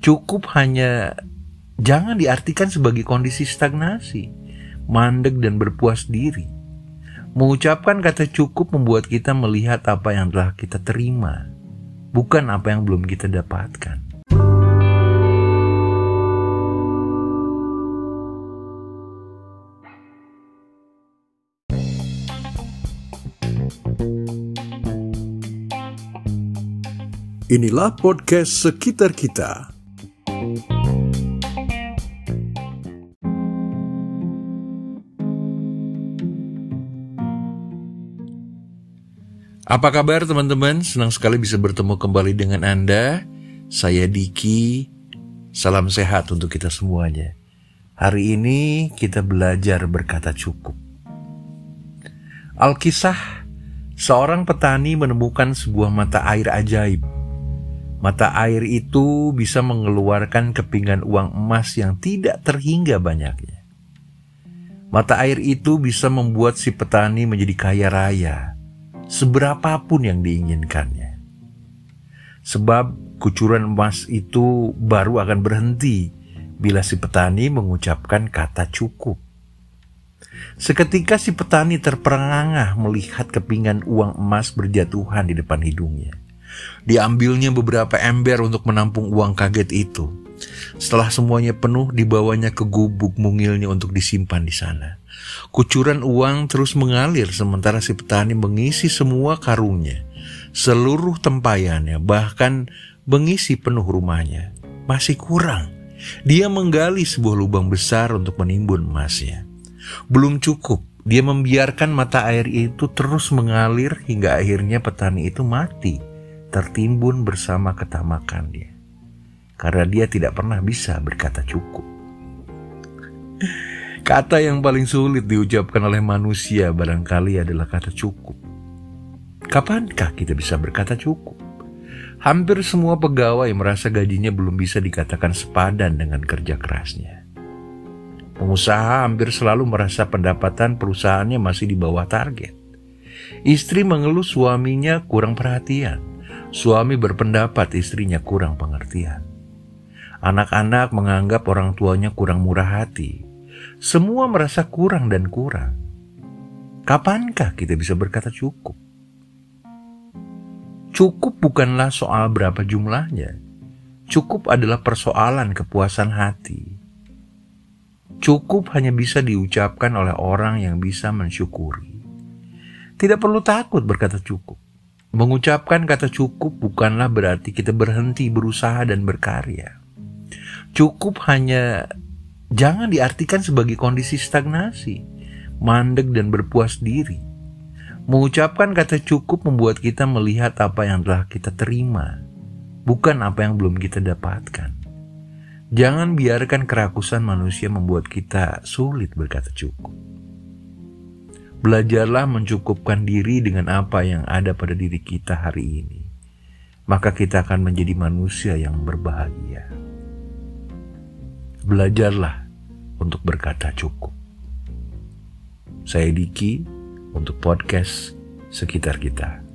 Cukup hanya jangan diartikan sebagai kondisi stagnasi, mandek dan berpuas diri. Mengucapkan kata cukup membuat kita melihat apa yang telah kita terima, bukan apa yang belum kita dapatkan. Inilah podcast sekitar kita. Apa kabar teman-teman? Senang sekali bisa bertemu kembali dengan Anda. Saya Diki. Salam sehat untuk kita semuanya. Hari ini kita belajar berkata cukup. Alkisah, seorang petani menemukan sebuah mata air ajaib Mata air itu bisa mengeluarkan kepingan uang emas yang tidak terhingga banyaknya. Mata air itu bisa membuat si petani menjadi kaya raya, seberapapun yang diinginkannya. Sebab kucuran emas itu baru akan berhenti bila si petani mengucapkan kata cukup. Seketika si petani terperangah melihat kepingan uang emas berjatuhan di depan hidungnya. Diambilnya beberapa ember untuk menampung uang kaget itu. Setelah semuanya penuh, dibawanya ke gubuk mungilnya untuk disimpan di sana. Kucuran uang terus mengalir sementara si petani mengisi semua karungnya, seluruh tempayannya, bahkan mengisi penuh rumahnya. Masih kurang. Dia menggali sebuah lubang besar untuk menimbun emasnya. Belum cukup, dia membiarkan mata air itu terus mengalir hingga akhirnya petani itu mati tertimbun bersama ketamakannya. Karena dia tidak pernah bisa berkata cukup. Kata yang paling sulit diucapkan oleh manusia barangkali adalah kata cukup. Kapankah kita bisa berkata cukup? Hampir semua pegawai merasa gajinya belum bisa dikatakan sepadan dengan kerja kerasnya. Pengusaha hampir selalu merasa pendapatan perusahaannya masih di bawah target. Istri mengeluh suaminya kurang perhatian Suami berpendapat istrinya kurang pengertian. Anak-anak menganggap orang tuanya kurang murah hati. Semua merasa kurang dan kurang. Kapankah kita bisa berkata cukup? Cukup bukanlah soal berapa jumlahnya. Cukup adalah persoalan kepuasan hati. Cukup hanya bisa diucapkan oleh orang yang bisa mensyukuri. Tidak perlu takut berkata cukup. Mengucapkan kata cukup bukanlah berarti kita berhenti berusaha dan berkarya. Cukup hanya jangan diartikan sebagai kondisi stagnasi, mandek dan berpuas diri. Mengucapkan kata cukup membuat kita melihat apa yang telah kita terima, bukan apa yang belum kita dapatkan. Jangan biarkan kerakusan manusia membuat kita sulit berkata cukup. Belajarlah mencukupkan diri dengan apa yang ada pada diri kita hari ini. Maka kita akan menjadi manusia yang berbahagia. Belajarlah untuk berkata cukup. Saya Diki untuk podcast sekitar kita.